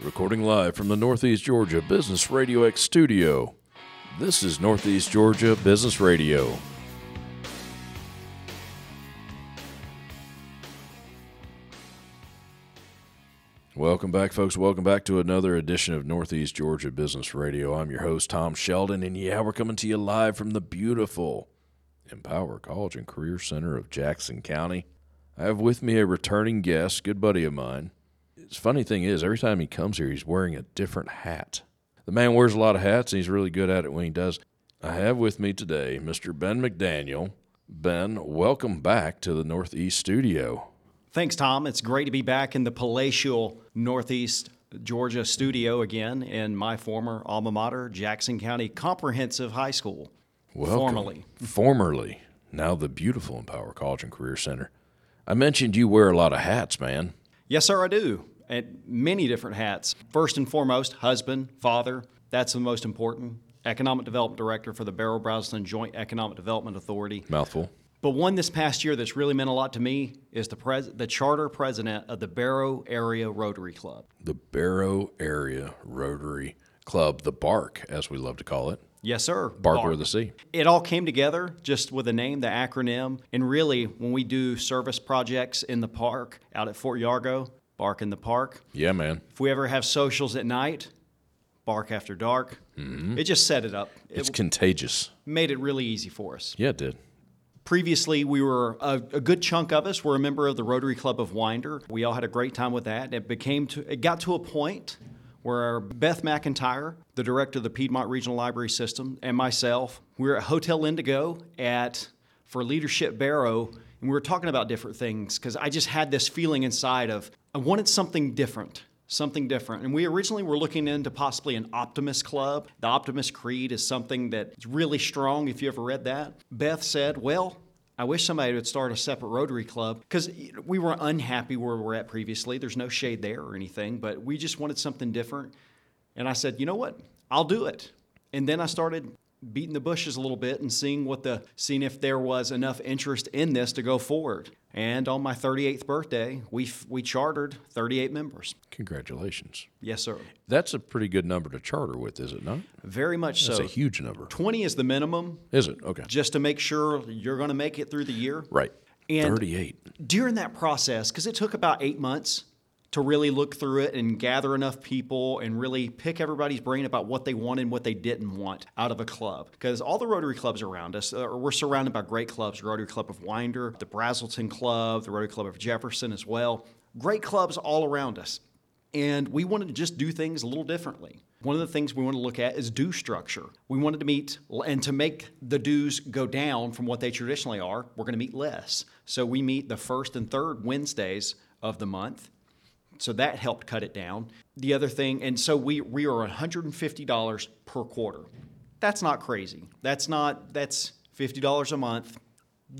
Recording live from the Northeast Georgia Business Radio X studio. This is Northeast Georgia Business Radio. Welcome back, folks. Welcome back to another edition of Northeast Georgia Business Radio. I'm your host, Tom Sheldon, and yeah, we're coming to you live from the beautiful Empower College and Career Center of Jackson County. I have with me a returning guest, good buddy of mine. Funny thing is, every time he comes here, he's wearing a different hat. The man wears a lot of hats, and he's really good at it when he does. I have with me today Mr. Ben McDaniel. Ben, welcome back to the Northeast Studio. Thanks, Tom. It's great to be back in the palatial Northeast Georgia studio again in my former alma mater, Jackson County Comprehensive High School. Welcome. Formerly. Formerly. Now the beautiful Empower College and Career Center. I mentioned you wear a lot of hats, man. Yes, sir, I do. And many different hats. First and foremost, husband, father. That's the most important. Economic Development Director for the Barrow Braselton Joint Economic Development Authority. Mouthful. But one this past year that's really meant a lot to me is the pres- the charter president of the Barrow Area Rotary Club. The Barrow Area Rotary Club, the Bark, as we love to call it. Yes, sir. Bark over the sea. It all came together just with the name, the acronym, and really when we do service projects in the park out at Fort Yargo, Bark in the Park. Yeah, man. If we ever have socials at night, Bark After Dark. Mm-hmm. It just set it up. It's It contagious. made it really easy for us. Yeah, it did. Previously, we were a, a good chunk of us were a member of the Rotary Club of Winder. We all had a great time with that. It became to it got to a point where Beth McIntyre, the director of the Piedmont Regional Library System, and myself, we were at Hotel Indigo at for Leadership Barrow, and we were talking about different things because I just had this feeling inside of I wanted something different something different. And we originally were looking into possibly an Optimist Club. The Optimist Creed is something that's really strong, if you ever read that. Beth said, Well, I wish somebody would start a separate Rotary Club because we were unhappy where we were at previously. There's no shade there or anything, but we just wanted something different. And I said, You know what? I'll do it. And then I started beating the bushes a little bit and seeing what the seeing if there was enough interest in this to go forward. And on my 38th birthday, we f- we chartered 38 members. Congratulations. Yes, sir. That's a pretty good number to charter with, is it not? Very much That's so. That's a huge number. 20 is the minimum Is it? Okay. just to make sure you're going to make it through the year. Right. And 38. during that process, because it took about eight months to really look through it and gather enough people and really pick everybody's brain about what they wanted and what they didn't want out of a club. Because all the Rotary clubs around us, uh, we're surrounded by great clubs Rotary Club of Winder, the Braselton Club, the Rotary Club of Jefferson as well. Great clubs all around us. And we wanted to just do things a little differently. One of the things we want to look at is due structure. We wanted to meet, and to make the dues go down from what they traditionally are, we're going to meet less. So we meet the first and third Wednesdays of the month. So that helped cut it down. The other thing, and so we, we are $150 per quarter. That's not crazy. That's not, that's $50 a month.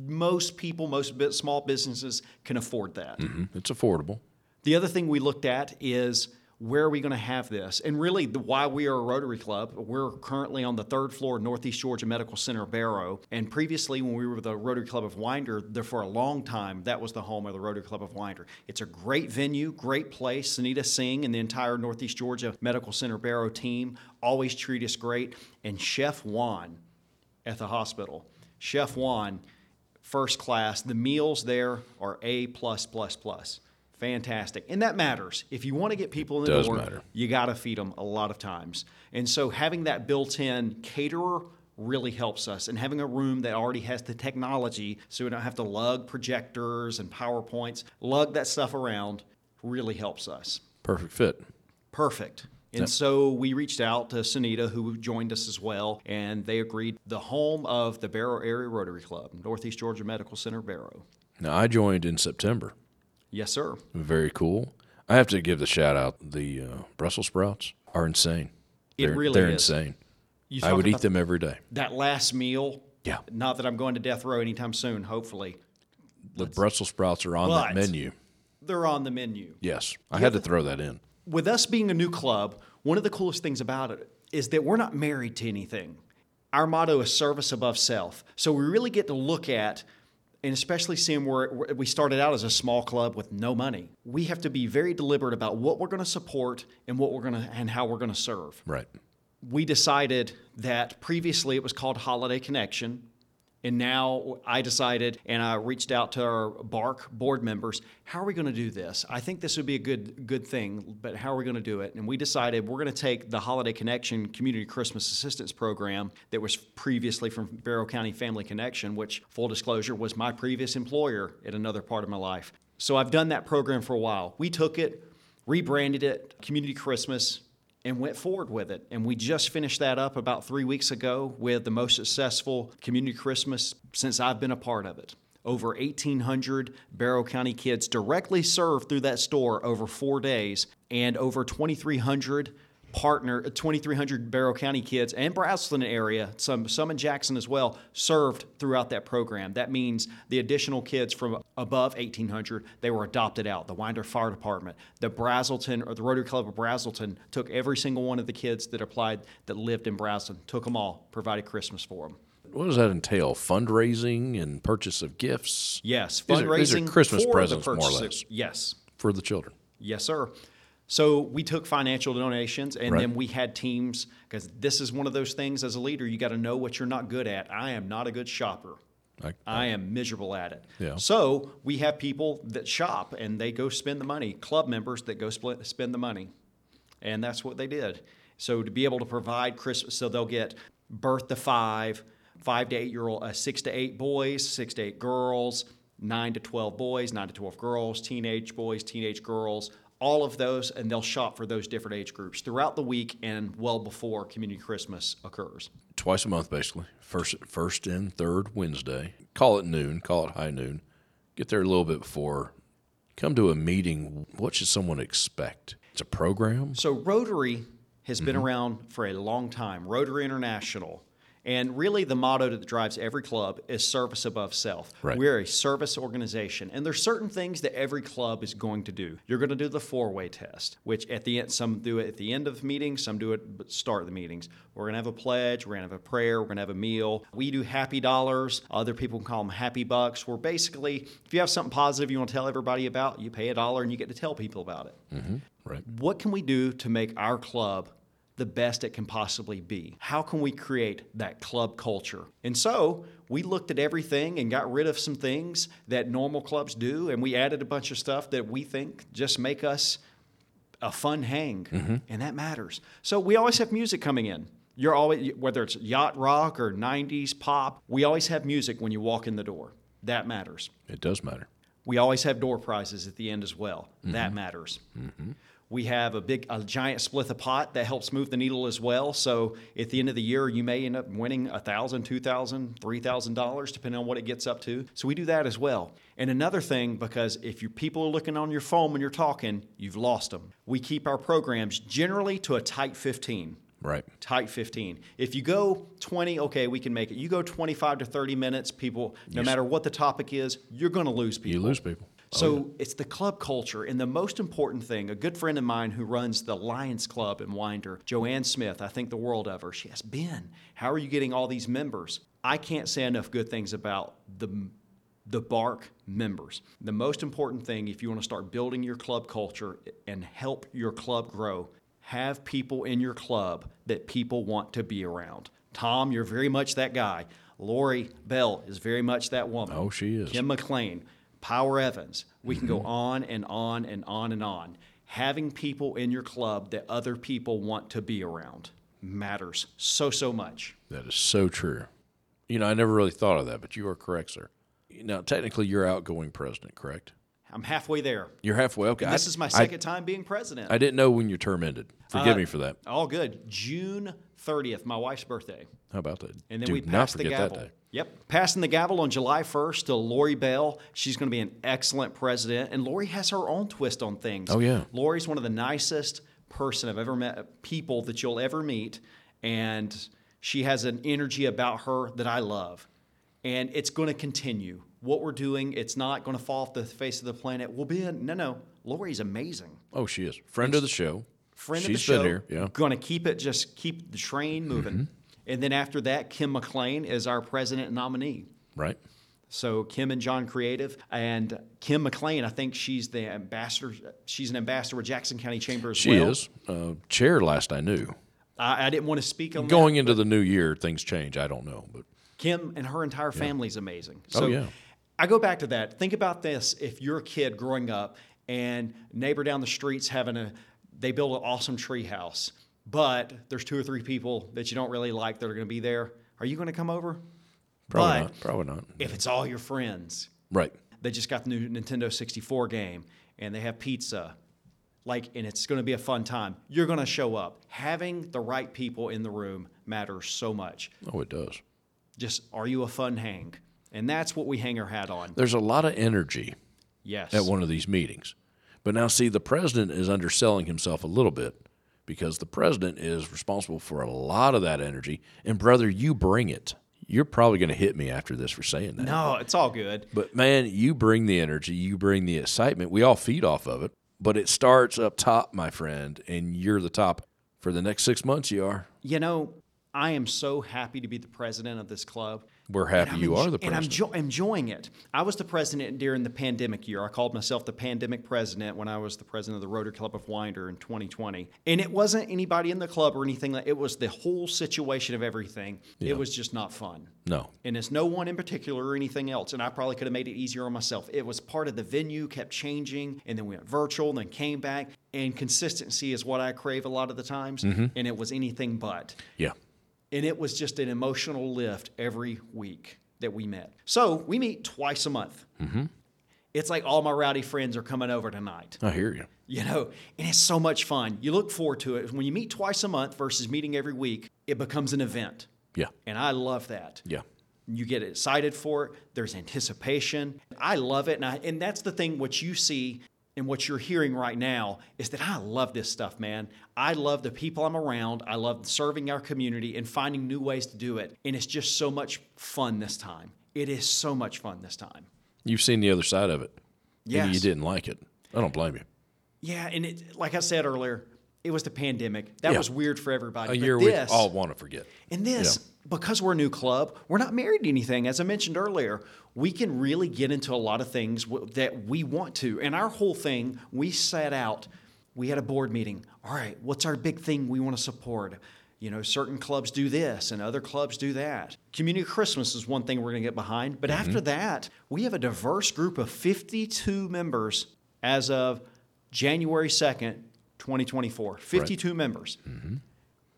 Most people, most bit- small businesses can afford that. Mhm. It's affordable. The other thing we looked at is where are we going to have this? And really, the, why we are a Rotary Club, we're currently on the third floor of Northeast Georgia Medical Center Barrow. And previously, when we were the Rotary Club of Winder, there for a long time, that was the home of the Rotary Club of Winder. It's a great venue, great place. Sunita Singh and the entire Northeast Georgia Medical Center Barrow team always treat us great. And Chef Juan at the hospital, Chef Juan, first class. The meals there are A plus plus plus. Fantastic. And that matters. If you want to get people in the Does door, matter. you got to feed them a lot of times. And so having that built-in caterer really helps us and having a room that already has the technology so we don't have to lug projectors and PowerPoints, lug that stuff around really helps us. Perfect fit. Perfect. And so we reached out to Sunita, who joined us as well, and they agreed the home of the Barrow Area Rotary Club, Northeast Georgia Medical Center, Barrow. Now, I joined in September. Yes, sir. Very cool. I have to give the shout out. The uh, Brussels sprouts are insane. It They're, really they're is. insane. You I would eat them every day. That last meal. Yeah. Not that I'm going to death row anytime soon, hopefully. The Brussels sprouts are on that menu. They're on the menu. Yes, I had to throw that in. With us being a new club, one of the coolest things about it is that we're not married to anything. Our motto is service above self. So we really get to look at and especially seeing where we started out as a small club with no money. We have to be very deliberate about what we're going to support and what we're going to and how we're going to serve. Right. We decided that previously it was called Holiday Connection. And now I decided, and I reached out to our BARC board members. How are we going to do this? I think this would be a good good thing, but how are we going to do it? And we decided we're going to take the Holiday Connection Community Christmas Assistance Program that was previously from Barrow County Family Connection, which, full disclosure, was my previous employer at another part of my life. So I've done that program for a while. We took it, rebranded it Community Christmas, and went forward with it. And we just finished that up about three weeks ago with the most successful community Christmas since I've been a part of it. Over 1,800 Barrow County kids directly served through that store over four days, and over 2,300 partner uh, 2,300 Barrow County kids and Braselton area, some some in Jackson as well, served throughout that program. That means the additional kids from above 1,800 they were adopted out. The Winder Fire Department, the Braselton or the Rotary Club of Braselton took every single one of the kids that applied that lived in Braselton, took them all, provided Christmas for them. What does that entail? Fundraising and purchase of gifts Yes, These are- fundraising these are Christmas for presents, the more or of- less. Yes, for the children. Yes, sir. So we took financial donations and Right. then we had teams because this is one of those things as a leader, you got to know what you're not good at. I am not a good shopper. I, I am miserable at it. Yeah. So we have people that shop and they go spend the money, club members that go split, spend the money. And that's what they did. So to be able to provide Christmas, so they'll get birth to five, five to eight year old, uh, six to eight boys, six to eight girls, nine to 12 boys, nine to 12 girls, teenage boys, teenage girls, all of those, and they'll shop for those different age groups throughout the week and well before Community Christmas occurs. twice a month, basically. First, first and third Wednesday. Call it noon. Call it high noon. Get there a little bit before. Come to a meeting. What should someone expect? It's a program. So Rotary has Mm-hmm. been around for a long time. Rotary International. And really, the motto that drives every club is service above self. Right. We're a service organization, and there's certain things that every club is going to do. You're going to do the four-way test, which at the end, some do it at the end of meetings, some do it start of the meetings. We're going to have a pledge, we're going to have a prayer, we're going to have a meal. We do happy dollars. Other people call them happy bucks. Where basically, if you have something positive you want to tell everybody about, you pay a dollar and you get to tell people about it mm-hmm. Right. what can we do to make our club the best it can possibly be? How can we create that club culture? And so we looked at everything and got rid of some things that normal clubs do, and we added a bunch of stuff that we think just make us a fun hang, mm-hmm. and that matters. So we always have music coming in. You're always whether it's yacht rock or '90s pop, we always have music when you walk in the door. That matters. It does matter. We always have door prizes at the end as well. That mm-hmm. matters. Mm-hmm. We have a big, a giant split the pot that helps move the needle as well. So at the end of the year, you may end up winning a thousand, two thousand, three thousand dollars, depending on what it gets up to. So we do that as well. And another thing, because if your people are looking on your phone when you're talking, you've lost them. We keep our programs generally to a tight 15 Right. tight 15. If you go 20, okay, we can make it. You go 25 to 30 minutes, people, no matter what the topic is, you're going to lose people. You lose people. So oh, it's the club culture. And the most important thing, a good friend of mine who runs the Lions Club in Winder, Joanne Smith, I think the world of her, she has Ben, how are you getting all these members? I can't say enough good things about the the BARC members. The most important thing, if you want to start building your club culture and help your club grow, have people in your club that people want to be around. Tom, you're very much that guy. Lori Bell is very much that woman. Oh, she is. Kim McLean, Power Evans. We can go on and on and on and on. Having people in your club that other people want to be around matters so, so much. That is so true. You know, I never really thought of that, but you are correct, sir. Now, technically, you're outgoing president, correct? I'm halfway there. You're halfway. Okay. This I- is my I- second time being president. I, didn't know when your term ended. Forgive Uh, me for that. All good. June 30th, my wife's birthday. How about that? And then Do we not passed the gavel. Yep. Passing the gavel on July 1st to Lori Bell. She's going to be an excellent president. And Lori has her own twist on things. Oh, yeah. Lori's one of the nicest person I've ever met, people that you'll ever meet. And she has an energy about her that I love. And it's going to continue. What we're doing, it's not going to fall off the face of the planet. We'll be in, no, no. Lori's amazing. Oh, she is. Friend of the show. Friend She's of the show. been here. Yeah. Mm-hmm. Going to keep it, just keep the train moving. And then after that, Kim McLean is our president nominee. Right. So Kim and John Creative and Kim McLean, I think she's the ambassador. She's an ambassador with Jackson County Chamber as She well. She is uh, chair. Last I knew, I, I didn't want to speak on that. going into the new year, things change. I don't know, but Kim and her entire family's amazing. So Oh, yeah. I go back to that. Think about this: if you're a kid growing up and neighbor down the street's having a, they build an awesome tree house, but there's two or three people that you don't really like that are going to be there. Are you going to come over? probably But- not. Probably not. If it's all your friends, Right. they just got the new Nintendo 64 game and they have pizza. Like, and it's going to be a fun time. You're going to show up. Having the right people in the room matters so much. Oh, it does. Just, are you a fun hang? And that's what we hang our hat on. There's a lot of energy Yes. at one of these meetings. But now, see, the president is underselling himself a little bit because the president is responsible for a lot of that energy. And, brother, you bring it. You're probably going to hit me after this for saying that. no, it's all good. But, man, you bring the energy, you bring the excitement. We all feed off of it. But it starts up top, my friend, and you're the top. For the next six months, you are. You know, I am so happy to be the president of this club. We're happy I'm you are the president. And I'm jo- enjoying it. I was the president during the pandemic year. I called myself the pandemic president when I was the president of the Rotary Club of Winder in 2020. And it wasn't anybody in the club or anything. Like, it was the whole situation of everything. It was just not fun. no. And it's no one in particular or anything else. And I probably could have made it easier on myself. It was part of the venue, kept changing, and then we went virtual, and then came back. And consistency is what I crave a lot of the times. Mm-hmm. And it was anything but. Yeah. And it was just an emotional lift every week that we met. So we meet twice a month. Mm-hmm. It's like all my rowdy friends are coming over tonight. I hear you. You know, and it's so much fun. You look forward to it. When you meet twice a month versus meeting every week, it becomes an event. Yeah. And I love that. Yeah. You get excited for it. There's anticipation. I love it. And, I, and that's the thing, what you see and what you're hearing right now is that I love this stuff, man. I love the people I'm around. I love serving our community and finding new ways to do it. And it's just so much fun this time. It is so much fun this time. You've seen the other side of it. And you didn't like it. I don't blame you. Yeah. And it, like I said earlier, it was the pandemic. That Yeah. was weird for everybody. A But year we all want to forget. And this, because we're a new club, we're not married to anything. As I mentioned earlier, we can really get into a lot of things w- that we want to. And our whole thing, we set out, we had a board meeting. All right, what's our big thing we want to support? You know, certain clubs do this and other clubs do that. Community Christmas is one thing we're going to get behind. But mm-hmm. after that, we have a diverse group of 52 members as of January 2nd, 2024. 52 members. Mm-hmm.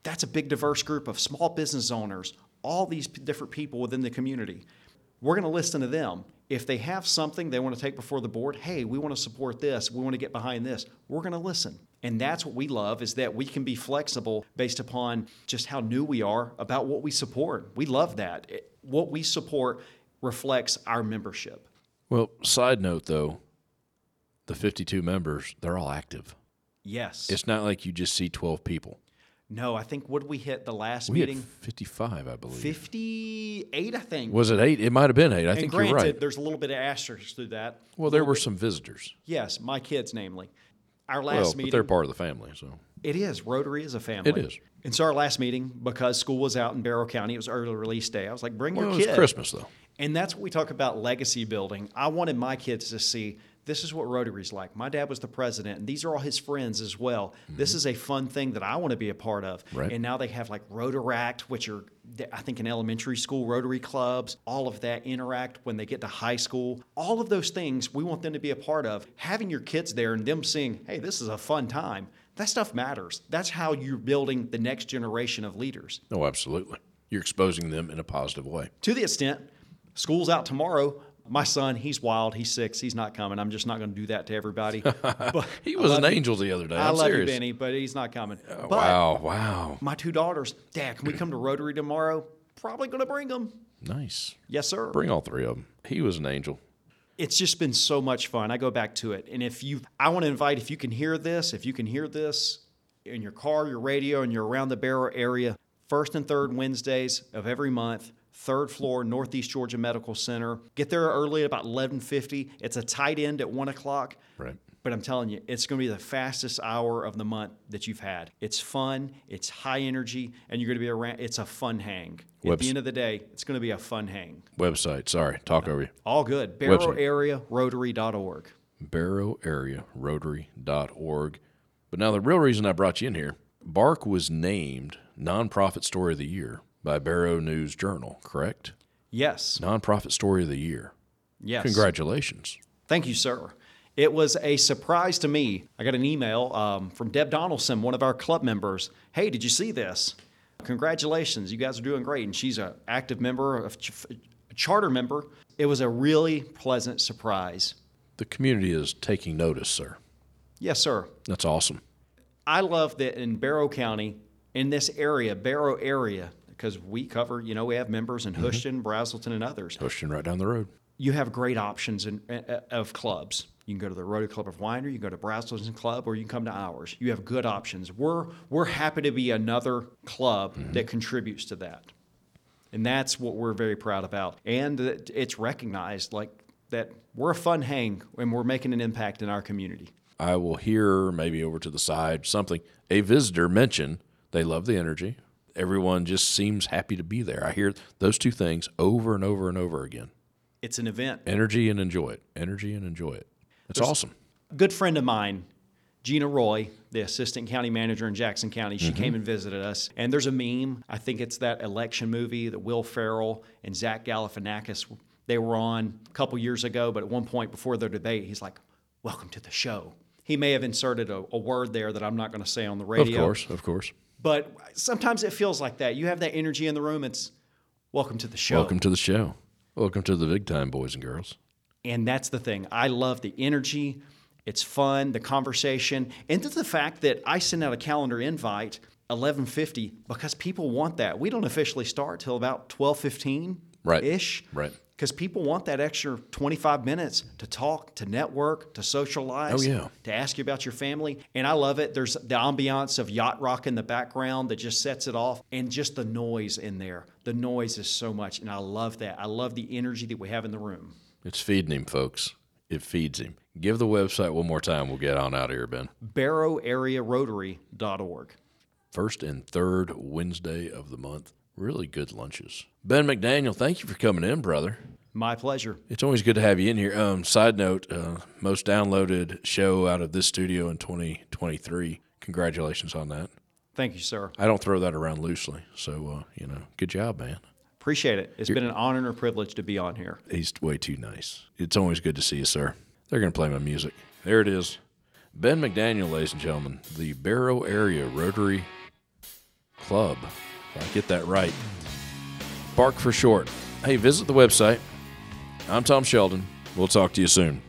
That's a big diverse group of small business owners all these p- different people within the community. We're going to listen to them. If they have something they want to take before the board hey we want to support this we want to get behind this we're going to listen. And that's what we love is that we can be flexible based upon just how new we are about what we support. We love that. It- what we support reflects our membership. Well, side note though, the 52 members, they're all active. Yes It's not like you just see 12 people. no i think what we hit the last We meeting had 55, I believe. 58 i think Was it eight? It might have been eight. I and think granted you're right. there's a little bit of asterisk through that Well, there were some visitors. Yes, my kids, namely. Our Well, last but meeting. they're part of the family, so it is. Rotary is a family. It is. And so our last meeting, because school was out in Barrow County, it was early release day. I was like, bring well, your it was kid. Christmas though. And that's what we talk about legacy building. I wanted my kids to see this is what Rotary's like. My dad was the president, and these are all his friends as well. This is a fun thing that I want to be a part of. Mm-hmm. Right. And now they have like Rotaract, which are, I think, in elementary school, Rotary clubs, all of that interact when they get to high school. All of those things we want them to be a part of. Having your kids there and them seeing, hey, this is a fun time, that stuff matters. That's how you're building the next generation of leaders. Oh, absolutely. You're exposing them in a positive way. to the extent school's out tomorrow. My son, he's wild. He's six. He's not coming. I'm just not going to do that to everybody. But He was an angel the other day. I I'm love serious. you, Benny, but he's not coming. but wow, wow. my two daughters, Dad, can we come to Rotary tomorrow? Probably going to bring them. Nice. Yes, sir. Bring all three of them. He was an angel. it's just been so much fun. I go back to it. And if you, I want to invite, if you can hear this, if you can hear this in your car, your radio, and you're around the Barrow area, first and third Wednesdays of every month, third floor, Northeast Georgia Medical Center. Get there early at about 1150. It's a tight end at 1 o'clock. Right. But I'm telling you, it's going to be the fastest hour of the month that you've had. It's fun, it's high energy, and you're going to be around. It's a fun hang. At the end of the day, it's going to be a fun hang. Website. Sorry, talk over you. All good. BarrowAreaRotary.org. Barrow Area Rotary.org. But now the real reason I brought you in here, Bark was named Nonprofit Story of the Year by Barrow News Journal, correct? Yes. Nonprofit Story of the Year. Yes. Congratulations. Thank you, sir. It was a surprise to me. I got an email um, from Deb Donaldson, one of our club members. Hey, did you see this? Congratulations, you guys are doing great. And she's an active member, a ch- a charter member. It was a really pleasant surprise. The community is taking notice, sir. Yes, sir. That's awesome. I love that in Barrow County, in this area, Barrow area, because we cover, you know, we have members in mm-hmm. Hoschton, Braselton, and others. Pushing right down the road. you have great options in, uh, uh of clubs. You can go to the Rotary Club of Winder, you can go to Braselton Club, or you can come to ours. You have good options. We're we're happy to be another club mm-hmm. that contributes to that, and that's what we're very proud about. And it's recognized like that we're a fun hang and we're making an impact in our community. I will hear maybe over to the side something a visitor mention they love the energy. Everyone just seems happy to be there. I hear those two things over and over and over again. It's an event. Energy and enjoy it. Energy and enjoy it. It's awesome. A good friend of mine, Gina Roy, the assistant county manager in Jackson County, she mm-hmm. came and visited us. And there's a meme. I think it's that election movie that Will Ferrell and Zach Galifianakis they were on a couple years ago. But at one point before their debate, he's like, "Welcome to the show." He may have inserted a, a word there that I'm not going to say on the radio. Of course, of course. But sometimes it feels like that. You have that energy in the room. It's welcome to the show. Welcome to the show. Welcome to the big time, boys and girls. And that's the thing. I love the energy. It's fun, the conversation, and the fact that I send out a calendar invite 11:50 because people want that. We don't officially start till about 12:15 Right. ish. Right. Because people want that extra 25 minutes to talk, to network, to socialize, Oh, yeah. to ask you about your family. And I love it. There's the ambiance of yacht rock in the background that just sets it off, and just the noise in there. The noise is so much, and I love that. I love the energy that we have in the room. It's feeding him, folks. It feeds him. Give the website one more time. We'll get on out of here, Ben. barrowarearotary.org. First and third Wednesday of the month. Really good lunches. Ben McDaniel, thank you for coming in, brother. My pleasure. It's always good to have you in here. Um, side note, uh, most downloaded show out of this studio in 2023. Congratulations on that. Thank you, sir. I don't throw that around loosely. So, uh, you know, good job, man. Appreciate it. It's been an honor and a privilege to be on here. He's way too nice. It's always good to see you, sir. They're going to play my music. There it is. Ben McDaniel, ladies and gentlemen, the Barrow Area Rotary Club. If I get that right. Bark for short. Hey, visit the website. I'm Tom Sheldon. We'll talk to you soon.